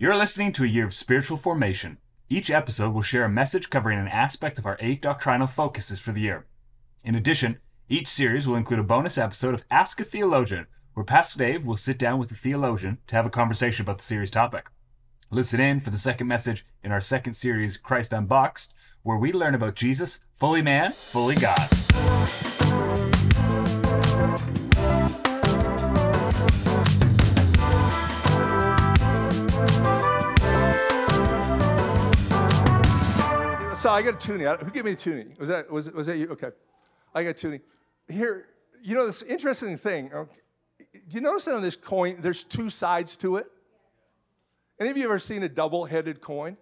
You're listening to a year of spiritual formation. Each episode will share a message covering an aspect of our eight doctrinal focuses for the year. In addition, each series will include a bonus episode of Ask a Theologian, where Pastor Dave will sit down with a theologian to have a conversation about the series topic. Listen in for the second message in our second series, Christ Unboxed, where we learn about Jesus, fully man, fully God. So I got a toonie. Who gave me a toonie? Was that was was that you? Okay, I got a toonie. Here, you know this interesting thing. Okay, do you notice that on this coin, there's two sides to it? Any of you ever seen a double-headed coin?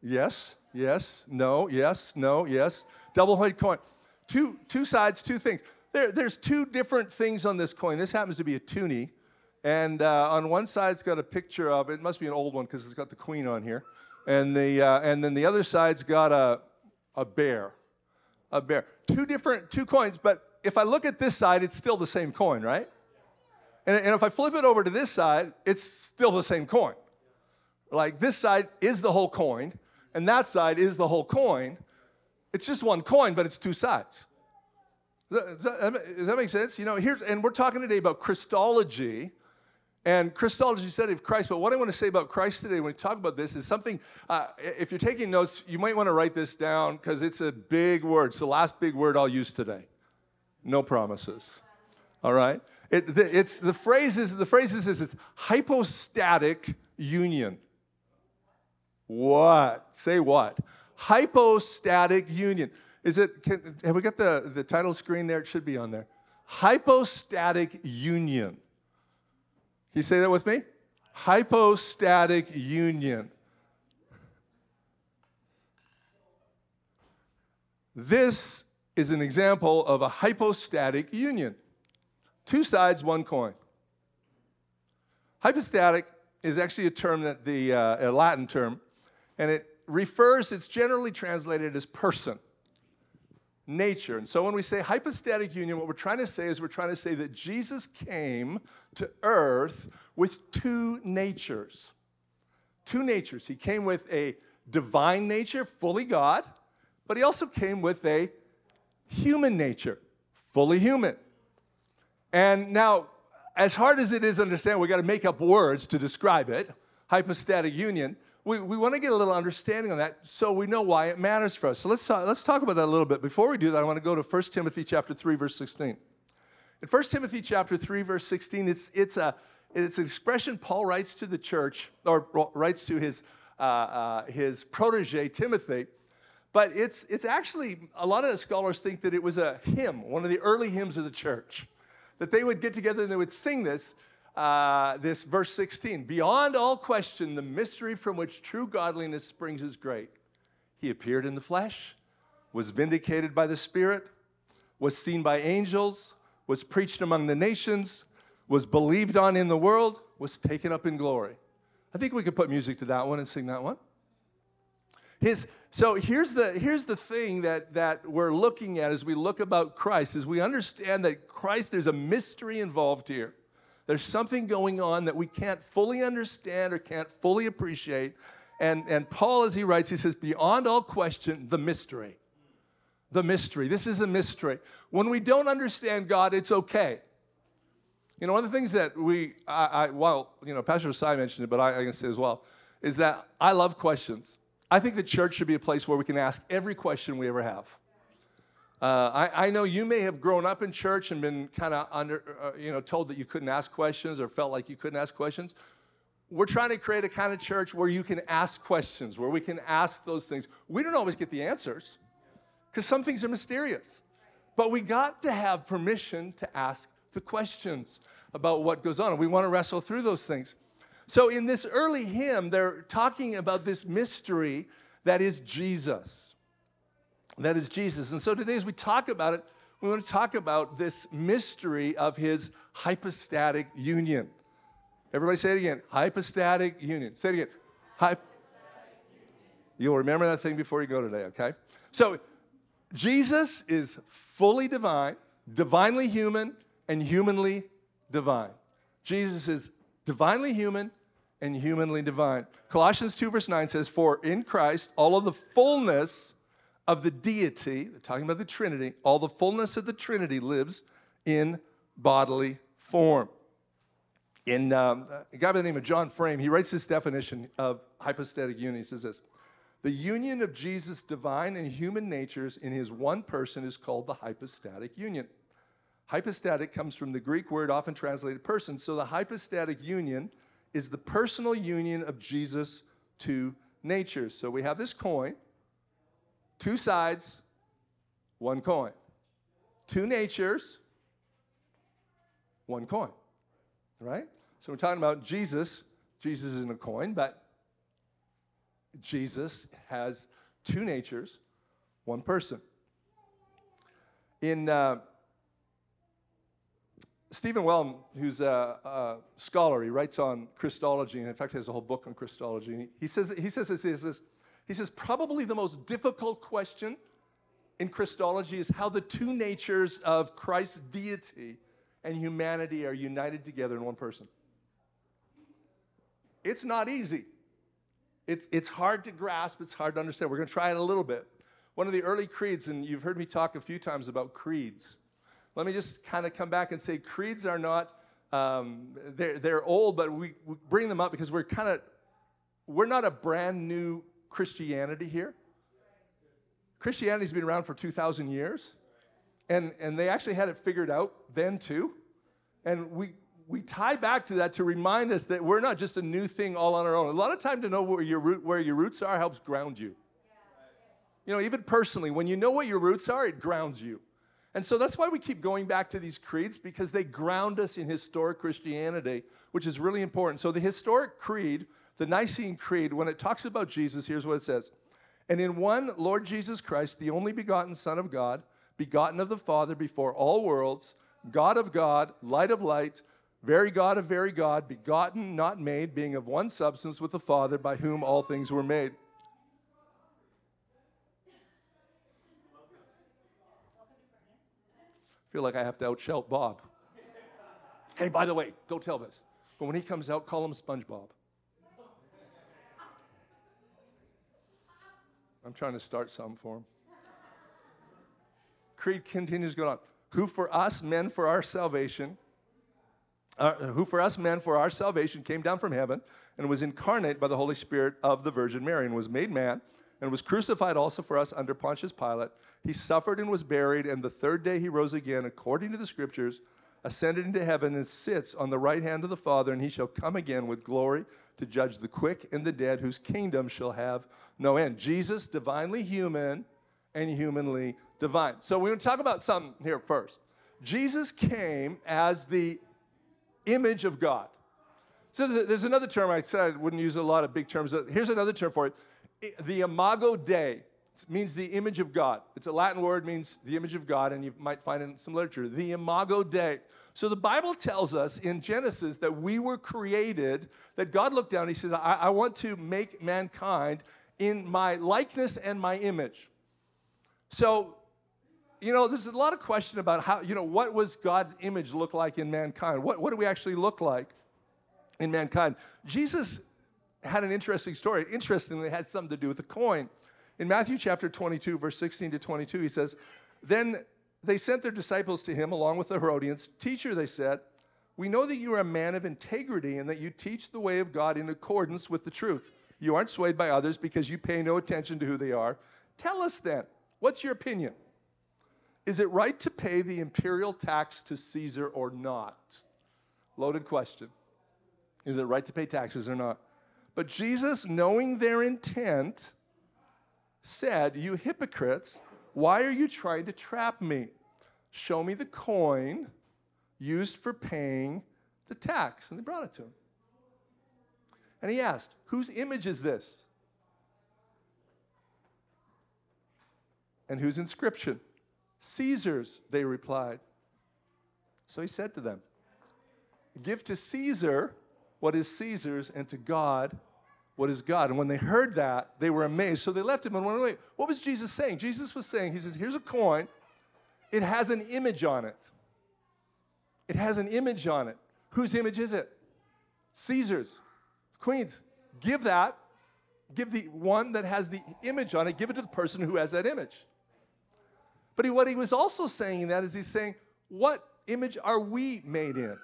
Yes, yes, no, yes, no, yes. Double-headed coin. Two two sides, two things. There, there's two different things on this coin. This happens to be a toonie, and uh, on one side it's got a picture of it. Must be an old one because it's got the queen on here and, the, uh, and then the other side's got a, a bear. A bear. Two different, two coins, but if I look at this side, it's still the same coin, right? And, and if I flip it over to this side, it's still the same coin. Like this side is the whole coin, and that side is the whole coin. It's just one coin, but it's two sides. Does that, does that make sense? You know, here's, and we're talking today about Christology, and Christology said of Christ, but what I want to say about Christ today when we talk about this is something, uh, if you're taking notes, you might want to write this down because it's a big word. It's the last big word I'll use today. No promises. All right? It, the, it's, the phrase is, the phrase is, it's hypostatic union. What? Say what? Hypostatic union. Is it, can, have we got the, the title screen there? It should be on there. Hypostatic union. Can you say that with me? Hypostatic union. This is an example of a hypostatic union. Two sides, one coin. Hypostatic is actually a term that the uh, a Latin term, and it refers. It's generally translated as person nature. And so when we say hypostatic union, what we're trying to say is we're trying to say that Jesus came to earth with two natures. Two natures. He came with a divine nature, fully God, but he also came with a human nature, fully human. And now, as hard as it is to understand, we've got to make up words to describe it hypostatic union we, we want to get a little understanding on that so we know why it matters for us. So let's talk, let's talk about that a little bit. Before we do that, I want to go to 1 Timothy chapter 3, verse 16. In 1 Timothy chapter 3, verse 16, it's, it's, a, it's an expression Paul writes to the church, or writes to his, uh, uh, his protege, Timothy. But it's, it's actually, a lot of the scholars think that it was a hymn, one of the early hymns of the church. That they would get together and they would sing this uh, this verse 16 beyond all question the mystery from which true godliness springs is great. He appeared in the flesh was vindicated by the spirit was seen by angels was preached among the nations was believed on in the world was taken up in glory. I think we could put music to that one and sing that one. His, so here's the, here's the thing that, that we're looking at as we look about christ is we understand that christ there's a mystery involved here there's something going on that we can't fully understand or can't fully appreciate. And, and Paul, as he writes, he says, beyond all question, the mystery. The mystery. This is a mystery. When we don't understand God, it's okay. You know, one of the things that we, I, I well, you know, Pastor Osai mentioned it, but I, I can say as well, is that I love questions. I think the church should be a place where we can ask every question we ever have. Uh, I, I, know you may have grown up in church and been kind of under, uh, you know, told that you couldn't ask questions or felt like you couldn't ask questions. We're trying to create a kind of church where you can ask questions, where we can ask those things. We don't always get the answers because some things are mysterious. But we got to have permission to ask the questions about what goes on, and we want to wrestle through those things. So, in this early hymn, they're talking about this mystery that is Jesus. That is Jesus. And so today, as we talk about it, we want to talk about this mystery of his hypostatic union. Everybody say it again hypostatic union. Say it again. Hy- You'll remember that thing before you go today, okay? So, Jesus is fully divine, divinely human, and humanly divine. Jesus is divinely human and humanly divine. Colossians 2, verse 9 says, For in Christ all of the fullness of the deity, talking about the Trinity, all the fullness of the Trinity lives in bodily form. In um, a guy by the name of John Frame, he writes this definition of hypostatic union. He says this The union of Jesus' divine and human natures in his one person is called the hypostatic union. Hypostatic comes from the Greek word often translated person. So the hypostatic union is the personal union of Jesus' two natures. So we have this coin, two sides, one coin. Two natures, one coin. Right? So we're talking about Jesus. Jesus isn't a coin, but Jesus has two natures, one person. In uh, Stephen Wellum, who's a, a, scholar, he writes on Christology, and in fact, he has a whole book on Christology. He says, he says this, he says, he says, probably the most difficult question in Christology is how the two natures of Christ's deity and humanity are united together in one person. It's not easy. It's, it's hard to grasp, it's hard to understand. We're going to try it a little bit. One of the early creeds, and you've heard me talk a few times about creeds. Let me just kind of come back and say creeds are not, um, they're, they're old, but we, we bring them up because we're kind of, we're not a brand new Christianity here. Christianity's been around for 2,000 years, and, and they actually had it figured out then too. And we, we tie back to that to remind us that we're not just a new thing all on our own. A lot of time to know where your, root, where your roots are helps ground you. You know, even personally, when you know what your roots are, it grounds you. And so that's why we keep going back to these creeds because they ground us in historic Christianity, which is really important. So the historic creed, the Nicene Creed, when it talks about Jesus, here's what it says. And in one Lord Jesus Christ, the only begotten Son of God, begotten of the Father before all worlds, God of God, light of light, very God of very God, begotten, not made, being of one substance with the Father, by whom all things were made. I feel like I have to outshout Bob. hey, by the way, don't tell this, but when he comes out, call him SpongeBob. I'm trying to start something for him. Creed continues going on. Who for us men for our salvation uh, who for us men for our salvation came down from heaven and was incarnate by the Holy Spirit of the Virgin Mary and was made man and was crucified also for us under Pontius Pilate. He suffered and was buried, and the third day he rose again, according to the scriptures, ascended into heaven, and sits on the right hand of the Father, and he shall come again with glory to judge the quick and the dead, whose kingdom shall have no end. Jesus, divinely human and humanly divine. So we're going to talk about something here first. Jesus came as the image of God. So there's another term I said I wouldn't use a lot of big terms. Here's another term for it. The imago Dei means the image of God. It's a Latin word, means the image of God, and you might find it in some literature. The imago Dei. So the Bible tells us in Genesis that we were created, that God looked down, and he says, I, I want to make mankind in my likeness and my image. So you know, there's a lot of question about how, you know, what was God's image look like in mankind? What, what do we actually look like in mankind? Jesus had an interesting story. Interestingly, it had something to do with the coin. In Matthew chapter 22, verse 16 to 22, he says, Then they sent their disciples to him along with the Herodians. Teacher, they said, we know that you are a man of integrity and that you teach the way of God in accordance with the truth. You aren't swayed by others because you pay no attention to who they are. Tell us then, what's your opinion? Is it right to pay the imperial tax to Caesar or not? Loaded question. Is it right to pay taxes or not? But Jesus, knowing their intent, said, You hypocrites, why are you trying to trap me? Show me the coin used for paying the tax. And they brought it to him. And he asked, Whose image is this? And whose inscription? Caesar's, they replied. So he said to them, Give to Caesar what is Caesar's, and to God what is God. And when they heard that, they were amazed. So they left him and went away. What was Jesus saying? Jesus was saying, He says, Here's a coin, it has an image on it. It has an image on it. Whose image is it? Caesar's. Queens, give that, give the one that has the image on it, give it to the person who has that image. But he, what he was also saying in that is he's saying, what image are we made in?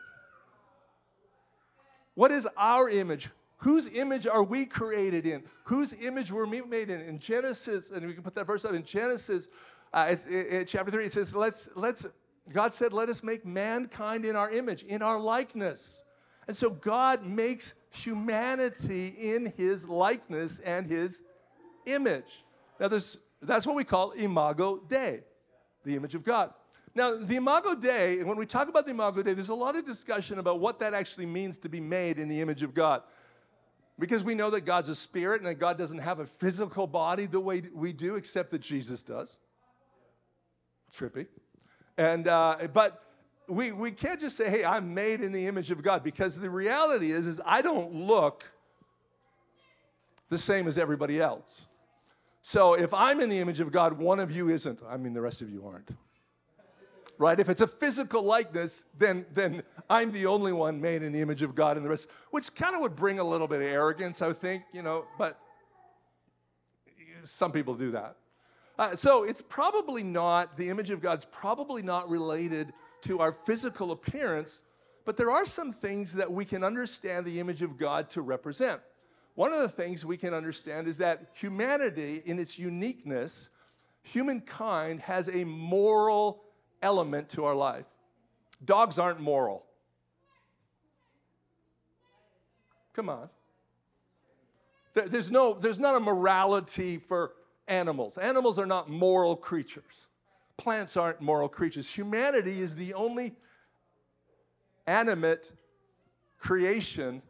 What is our image? Whose image are we created in? Whose image were we made in? In Genesis, and we can put that verse up in Genesis, uh, it's, it, it, chapter 3, it says, let's, let's, God said, let us make mankind in our image, in our likeness. And so God makes humanity in his likeness and his image. Now, this, that's what we call imago Dei, the image of God. Now, the Imago Dei, and when we talk about the Imago Dei, there's a lot of discussion about what that actually means to be made in the image of God. Because we know that God's a spirit and that God doesn't have a physical body the way we do, except that Jesus does. Trippy. And, uh, but we, we can't just say, hey, I'm made in the image of God, because the reality is, is I don't look the same as everybody else. So if I'm in the image of God, one of you isn't. I mean, the rest of you aren't right? If it's a physical likeness, then, then I'm the only one made in the image of God and the rest, which kind of would bring a little bit of arrogance, I would think, you know, but some people do that. Uh, so it's probably not, the image of God's probably not related to our physical appearance, but there are some things that we can understand the image of God to represent. One of the things we can understand is that humanity, in its uniqueness, humankind has a moral element to our life. Dogs aren't moral. Come on. There's, no, there's not a morality for animals. Animals are not moral creatures. Plants aren't moral creatures. Humanity is the only animate creation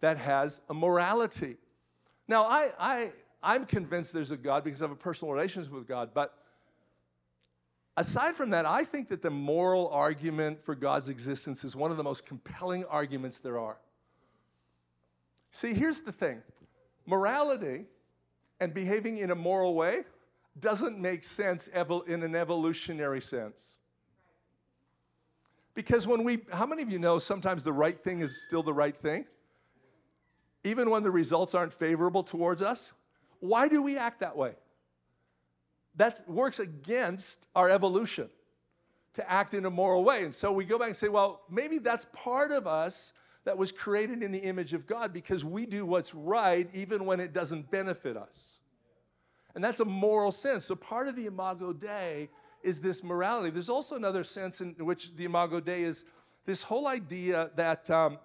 that has a morality. Now, I, I, I'm convinced there's a God because I have a personal relationship with God, but Aside from that, I think that the moral argument for God's existence is one of the most compelling arguments there are. See, here's the thing morality and behaving in a moral way doesn't make sense in an evolutionary sense. Because when we, how many of you know sometimes the right thing is still the right thing? Even when the results aren't favorable towards us? Why do we act that way? that works against our evolution to act in a moral way. And so we go back and say, well, maybe that's part of us that was created in the image of God because we do what's right even when it doesn't benefit us. And that's a moral sense. So part of the Imago Dei is this morality. There's also another sense in which the Imago Dei is this whole idea that, um,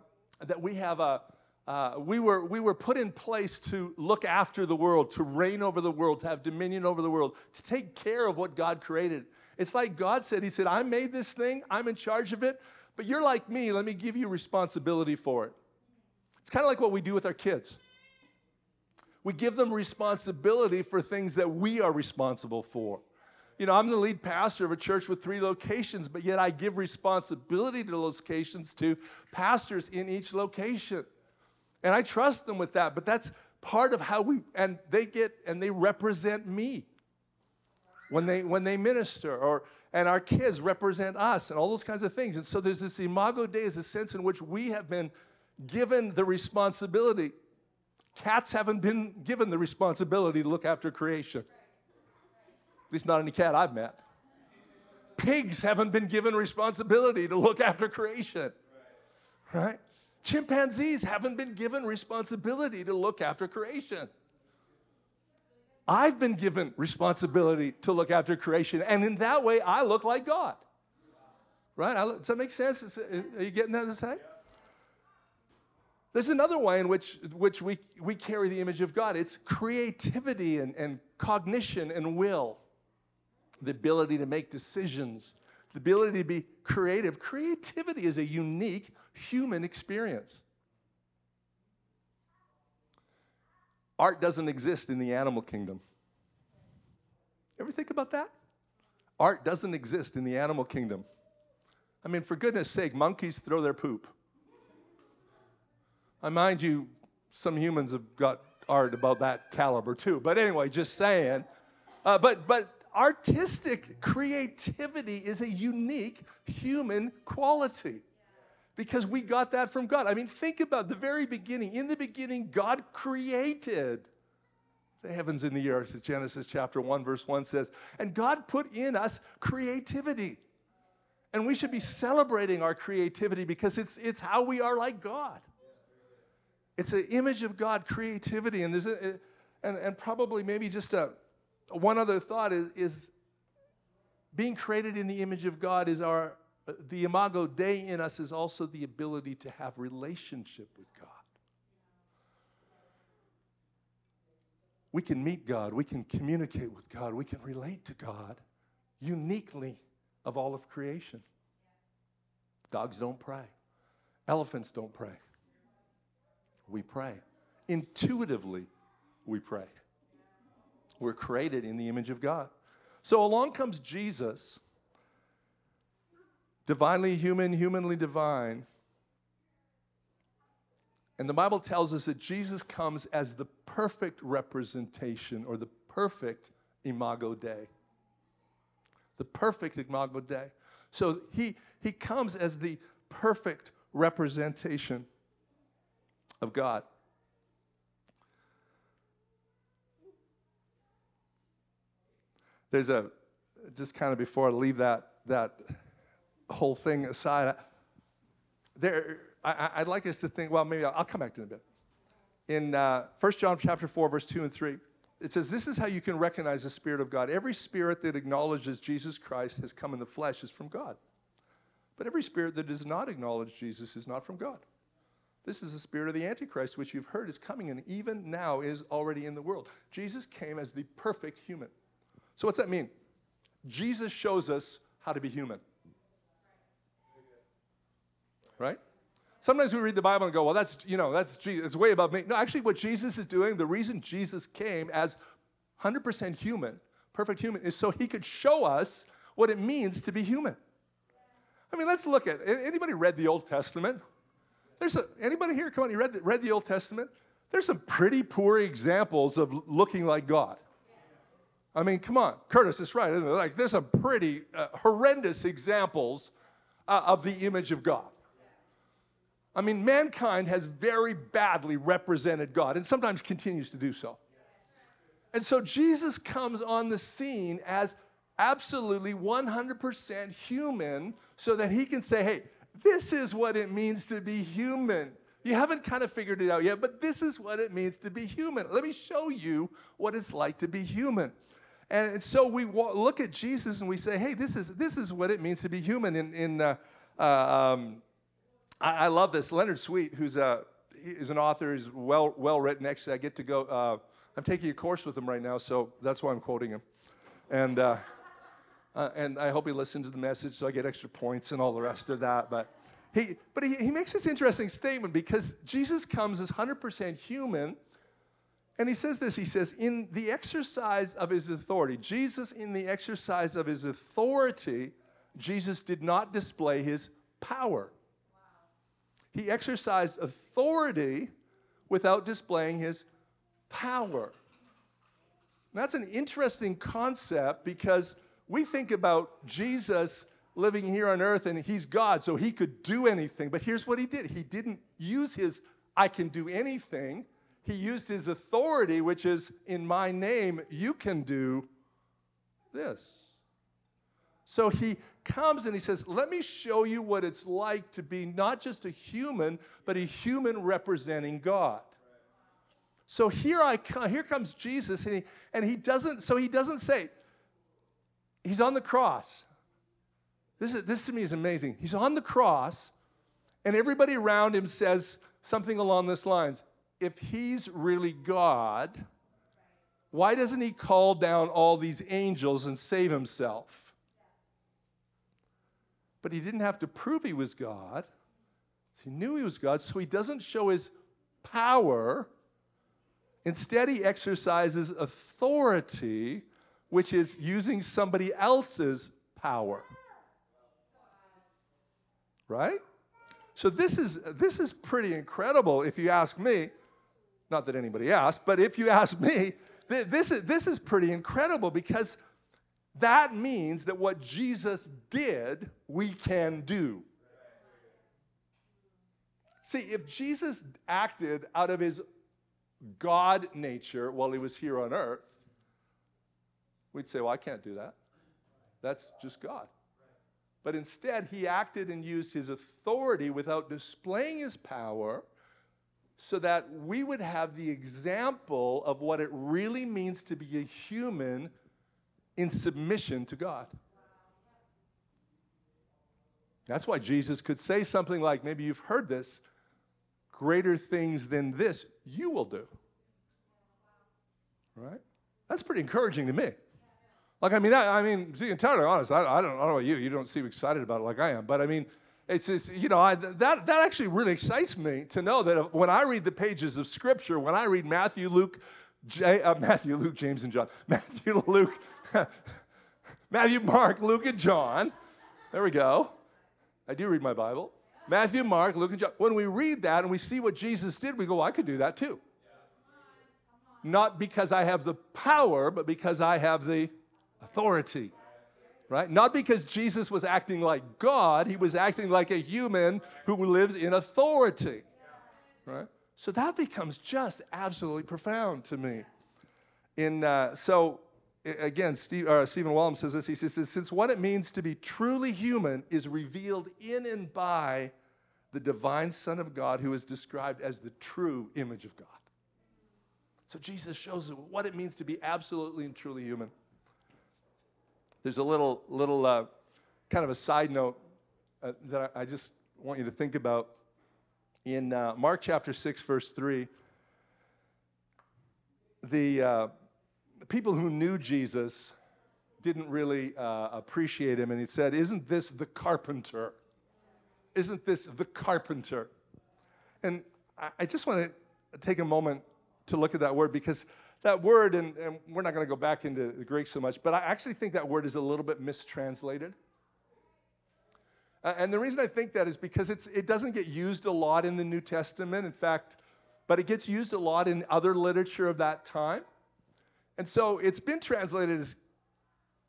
that we have a, uh, we, were, we were put in place to look after the world, to reign over the world, to have dominion over the world, to take care of what God created. It's like God said, He said, I made this thing, I'm in charge of it, but you're like me, let me give you responsibility for it. It's kind of like what we do with our kids. We give them responsibility for things that we are responsible for. You know, I'm the lead pastor of a church with three locations, but yet I give responsibility to locations to pastors in each location. And I trust them with that, but that's part of how we, and they get, and they represent me when they, when they minister, or, and our kids represent us, and all those kinds of things. And so there's this imago Dei, is a sense in which we have been given the responsibility. Cats haven't been given the responsibility to look after creation. At least not any cat I've met. Pigs haven't been given responsibility to look after creation. Right? Chimpanzees haven't been given responsibility to look after creation. I've been given responsibility to look after creation, and in that way, I look like God. Right? Look, does that make sense? Are you getting that to say? There's another way in which, which we, we carry the image of God it's creativity and, and cognition and will, the ability to make decisions, the ability to be creative. Creativity is a unique human experience. Art doesn't exist in the animal kingdom. Ever think about that? Art doesn't exist in the animal kingdom. I mean, for goodness sake, monkeys throw their poop. I mind you, some humans have got art about that caliber too. But anyway, just saying. Uh, but but artistic creativity is a unique human quality because we got that from God. I mean, think about the very beginning. In the beginning, God created the heavens and the earth, Genesis chapter 1, verse 1 says. And God put in us creativity. And we should be celebrating our creativity because it's, it's how we are like God. It's an image of God, creativity. And, and, and probably maybe just a, one other thought is, is being created in the image of God is our, uh, the imago Dei in us is also the ability to have relationship with God. We can meet God, we can communicate with God, we can relate to God uniquely of all of creation. Dogs don't pray, elephants don't pray. We pray. Intuitively, we pray. We're created in the image of God. So along comes Jesus, divinely human, humanly divine. And the Bible tells us that Jesus comes as the perfect representation or the perfect imago Dei the perfect Imago Dei. So he, he comes as the perfect representation of God. There's a, just kind of before I leave that, that whole thing aside, there, I, would like us to think, well, maybe I'll, I'll come back to it in a bit. In uh, 1 John chapter 4, verse 2 and 3, it says, This is how you can recognize the Spirit of God. Every spirit that acknowledges Jesus Christ has come in the flesh is from God. But every spirit that does not acknowledge Jesus is not from God. This is the spirit of the Antichrist, which you've heard is coming and even now is already in the world. Jesus came as the perfect human. So, what's that mean? Jesus shows us how to be human. Right? Sometimes we read the Bible and go, well, that's, you know, that's Jesus. It's way above me. No, actually, what Jesus is doing, the reason Jesus came as 100% human, perfect human, is so he could show us what it means to be human. I mean, let's look at anybody read the Old Testament? There's a, anybody here? Come on, you read the, read the Old Testament? There's some pretty poor examples of looking like God. I mean, come on, Curtis is right. Like, there's some pretty uh, horrendous examples uh, of the image of God. I mean, mankind has very badly represented God and sometimes continues to do so. And so Jesus comes on the scene as absolutely 100% human so that he can say, hey, this is what it means to be human. You haven't kind of figured it out yet, but this is what it means to be human. Let me show you what it's like to be human. And so we look at Jesus and we say, hey, this is, this is what it means to be human. In, in uh, uh, um, I, I love this. Leonard Sweet, who's a, is an author, he's well, well written. Actually, I get to go, uh, I'm taking a course with him right now, so that's why I'm quoting him. And, uh, and I hope he listens to the message so I get extra points and all the rest of that. But he, but he, he makes this interesting statement because Jesus comes as 100% human. And he says this he says, in the exercise of his authority, Jesus, in the exercise of his authority, Jesus did not display his power. He exercised authority without displaying his power. That's an interesting concept because we think about Jesus living here on earth and he's God, so he could do anything. But here's what he did he didn't use his I can do anything, he used his authority, which is in my name, you can do this. So he comes and he says, Let me show you what it's like to be not just a human, but a human representing God. So here I come, here comes Jesus, and he, and he doesn't, so he doesn't say, he's on the cross. This, is, this to me is amazing. He's on the cross, and everybody around him says something along this lines. If he's really God, why doesn't he call down all these angels and save himself? But he didn't have to prove he was God. He knew he was God, so he doesn't show his power. Instead, he exercises authority, which is using somebody else's power. Right? So this is this is pretty incredible if you ask me. Not that anybody asked, but if you ask me, this is, this is pretty incredible because that means that what Jesus did, we can do. See, if Jesus acted out of his God nature while he was here on earth, we'd say, well, I can't do that. That's just God. But instead, he acted and used his authority without displaying his power so that we would have the example of what it really means to be a human in submission to God. That's why Jesus could say something like, maybe you've heard this, greater things than this you will do. Right? That's pretty encouraging to me. Like, I mean, I, I mean, to be entirely honest, I, I, don't, I don't know about you. You don't seem excited about it like I am. But I mean, it's, it's you know, I, that, that actually really excites me to know that when I read the pages of Scripture, when I read Matthew, Luke, J, uh, Matthew, Luke, James, and John, Matthew, Luke, Matthew, Mark, Luke, and John. There we go. I do read my Bible. Matthew, Mark, Luke, and John. When we read that and we see what Jesus did, we go, well, I could do that too. Not because I have the power, but because I have the authority. Right? Not because Jesus was acting like God, he was acting like a human who lives in authority. Right? So that becomes just absolutely profound to me. In, uh, so, again, Steve, uh, Stephen Wellum says this. He says, Since what it means to be truly human is revealed in and by the divine Son of God, who is described as the true image of God. So, Jesus shows us what it means to be absolutely and truly human. There's a little, little uh, kind of a side note uh, that I, I, just want you to think about. In uh, Mark chapter 6, verse 3, the, uh, the people who knew Jesus didn't really uh, appreciate him, and he said, Isn't this the carpenter? Isn't this the carpenter? And I, I just want to take a moment to look at that word because that word, and, and we're not going to go back into the Greek so much, but I actually think that word is a little bit mistranslated. Uh, and the reason I think that is because it doesn't get used a lot in the New Testament. In fact, but it gets used a lot in other literature of that time. And so it's been translated as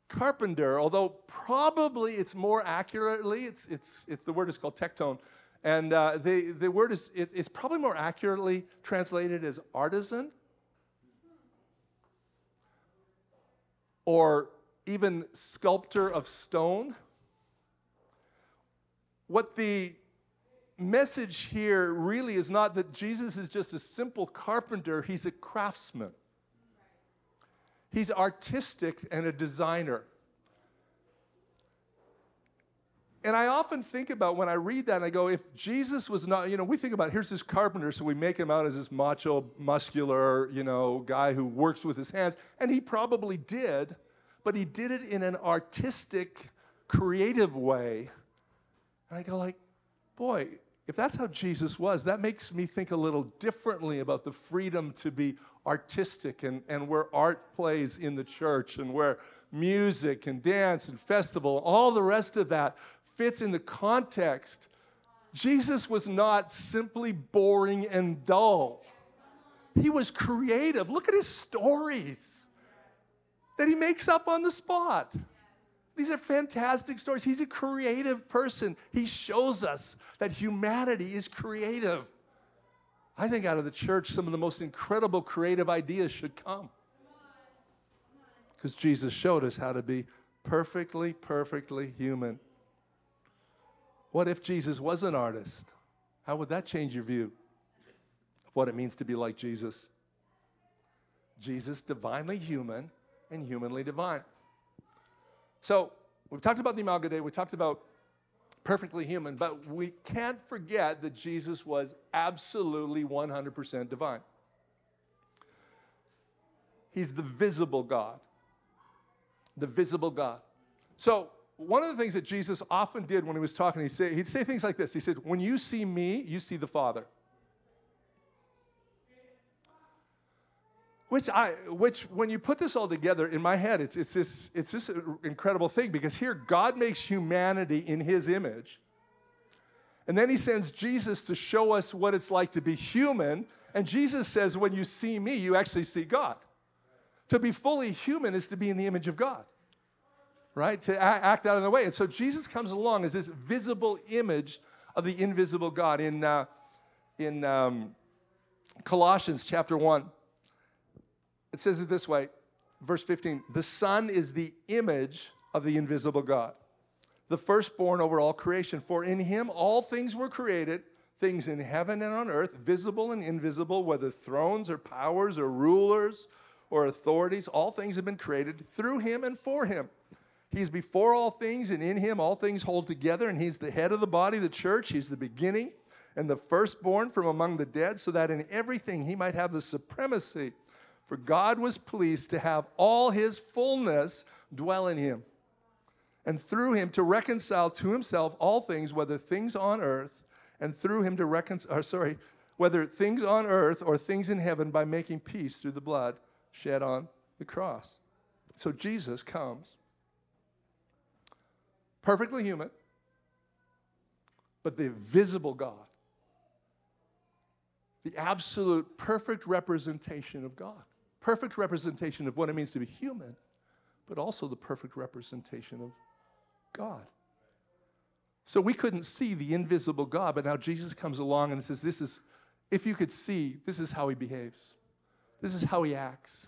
carpenter, although probably it's more accurately, it's, it's, it's the word is called tekton. And uh, the, the word is, it, it's probably more accurately translated as artisan or even sculptor of stone. What the message here really is not that Jesus is just a simple carpenter, he's a craftsman. He's artistic and a designer. And I often think about when I read that and I go, if Jesus was not, you know, we think about here's this carpenter, so we make him out as this macho, muscular, you know, guy who works with his hands. And he probably did, but he did it in an artistic, creative way. And I go like, boy, if that's how Jesus was, that makes me think a little differently about the freedom to be artistic and, and where art plays in the church and where music and dance and festival, all the rest of that fits in the context. Jesus was not simply boring and dull. He was creative. Look at his stories that he makes up on the spot. These are fantastic stories. He's a creative person. He shows us that humanity is creative. I think out of the church, some of the most incredible creative ideas should come. Because Jesus showed us how to be perfectly, perfectly human. What if Jesus was an artist? How would that change your view of what it means to be like Jesus? Jesus, divinely human and humanly divine. So, we've talked about the Imago Dei, we talked about perfectly human, but we can't forget that Jesus was absolutely 100% divine. He's the visible God. The visible God. So, one of the things that Jesus often did when he was talking, he'd say, he'd say things like this He said, When you see me, you see the Father. Which, I, which, when you put this all together in my head, it's, it's, this, it's this incredible thing because here God makes humanity in his image. And then he sends Jesus to show us what it's like to be human. And Jesus says, when you see me, you actually see God. To be fully human is to be in the image of God right? To act out in the way. And so Jesus comes along as this visible image of the invisible God. In, uh, in um, Colossians chapter 1. It says it this way, verse 15 The Son is the image of the invisible God, the firstborn over all creation. For in him all things were created, things in heaven and on earth, visible and invisible, whether thrones or powers or rulers or authorities, all things have been created through him and for him. He's before all things, and in him all things hold together, and he's the head of the body, the church. He's the beginning and the firstborn from among the dead, so that in everything he might have the supremacy. For God was pleased to have all his fullness dwell in him, and through him to reconcile to himself all things, whether things on earth, and through him to reconcile, sorry, whether things on earth or things in heaven by making peace through the blood shed on the cross. So Jesus comes, perfectly human, but the visible God, the absolute perfect representation of God, perfect representation of what it means to be human, but also the perfect representation of God. So we couldn't see the invisible God, but now Jesus comes along and says, This is, if you could see, this is how he behaves. This is how he acts.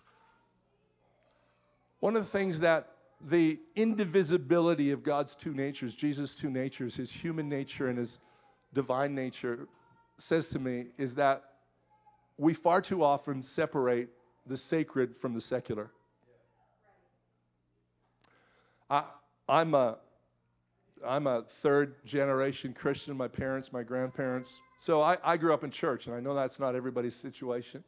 One of the things that the indivisibility of God's two natures, Jesus' two natures, his human nature and his divine nature, says to me is that we far too often separate the sacred from the secular. I, I'm a I'm a third generation Christian, my parents, my grandparents. So I, I grew up in church, and I know that's not everybody's situation.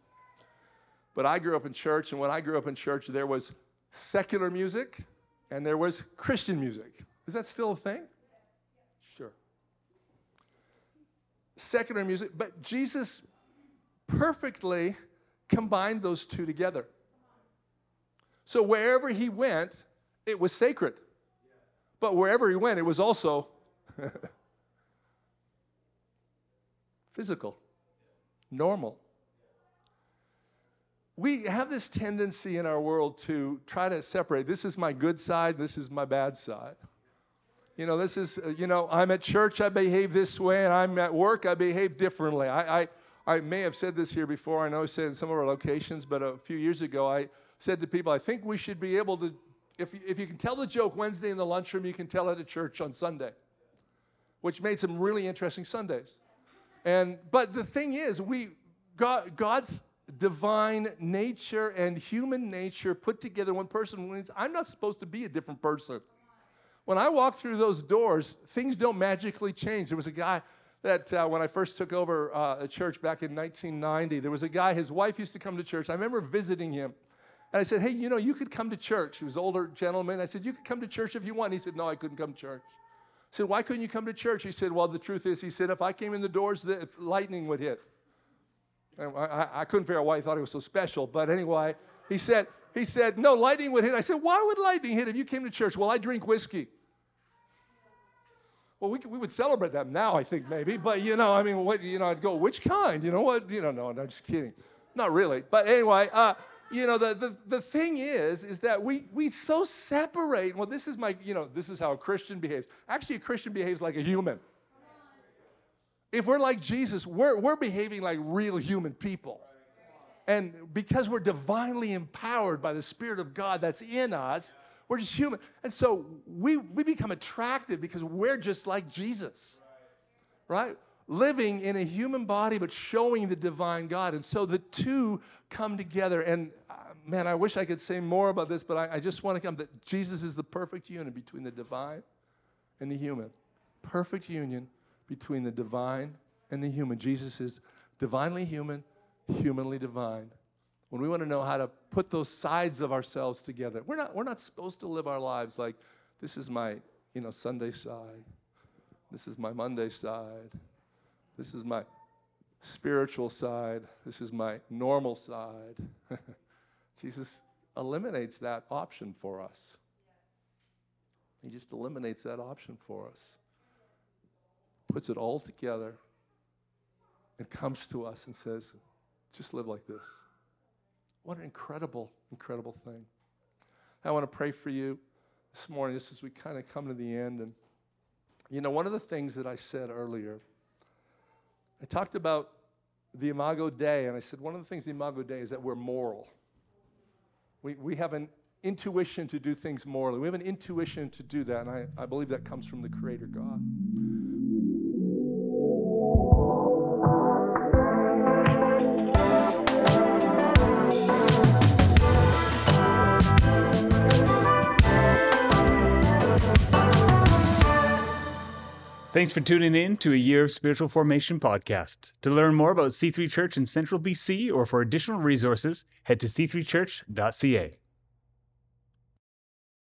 But I grew up in church, and when I grew up in church, there was secular music and there was Christian music. Is that still a thing? Sure. Secular music, but Jesus perfectly combined those two together. So wherever he went, it was sacred. But wherever he went, it was also physical, normal. We have this tendency in our world to try to separate this is my good side, this is my bad side. You know, this is, uh, you know, I'm at church, I behave this way, and I'm at work, I behave differently. I, I, I may have said this here before, I know I said in some of our locations, but a few years ago, I said to people, I think we should be able to if, if you can tell the joke Wednesday in the lunchroom, you can tell it at church on Sunday, which made some really interesting Sundays. And but the thing is, we God, God's divine nature and human nature put together one person means I'm not supposed to be a different person. When I walk through those doors, things don't magically change. There was a guy that uh, when I first took over uh, a church back in 1990, there was a guy, his wife used to come to church. I remember visiting him. And I said, hey, you know, you could come to church. He was an older gentleman. I said, you could come to church if you want. He said, no, I couldn't come to church. I said, why couldn't you come to church? He said, well, the truth is, he said, if I came in the doors, the lightning would hit. I, I, couldn't figure out why he thought he was so special. But anyway, he said, he said, no, lightning would hit. I said, why would lightning hit if you came to church? Well, I drink whiskey. Well, we, we would celebrate that now, I think, maybe. But, you know, I mean, what, you know, I'd go, which kind? You know what? You know, no, no, just kidding. Not really. But anyway, uh, you know, the, the, the thing is, is that we, we so separate. Well, this is my, you know, this is how a Christian behaves. Actually, a Christian behaves like a human. If we're like Jesus, we're, we're behaving like real human people. And because we're divinely empowered by the Spirit of God that's in us, we're just human. And so we, we become attractive because we're just like Jesus, right? Living in a human body, but showing the divine God. And so the two come together. And uh, man, I wish I could say more about this, but I, I just want to come that Jesus is the perfect union between the divine and the human. Perfect union between the divine and the human. Jesus is divinely human, humanly divine. When we want to know how to put those sides of ourselves together, we're not, we're not supposed to live our lives like this is my you know, Sunday side, this is my Monday side, this is my spiritual side, this is my normal side. Jesus eliminates that option for us. He just eliminates that option for us, puts it all together, and comes to us and says, just live like this. What an incredible, incredible thing. I want to pray for you this morning, just as we kind of come to the end. And, you know, one of the things that I said earlier, I talked about the Imago Dei, and I said, one of the things the Imago Dei is that we're moral. We, we have an intuition to do things morally. We have an intuition to do that, and I, I believe that comes from the Creator God. Thanks for tuning in to a Year of Spiritual Formation podcast. To learn more about C3 Church in Central BC or for additional resources, head to c3church.ca.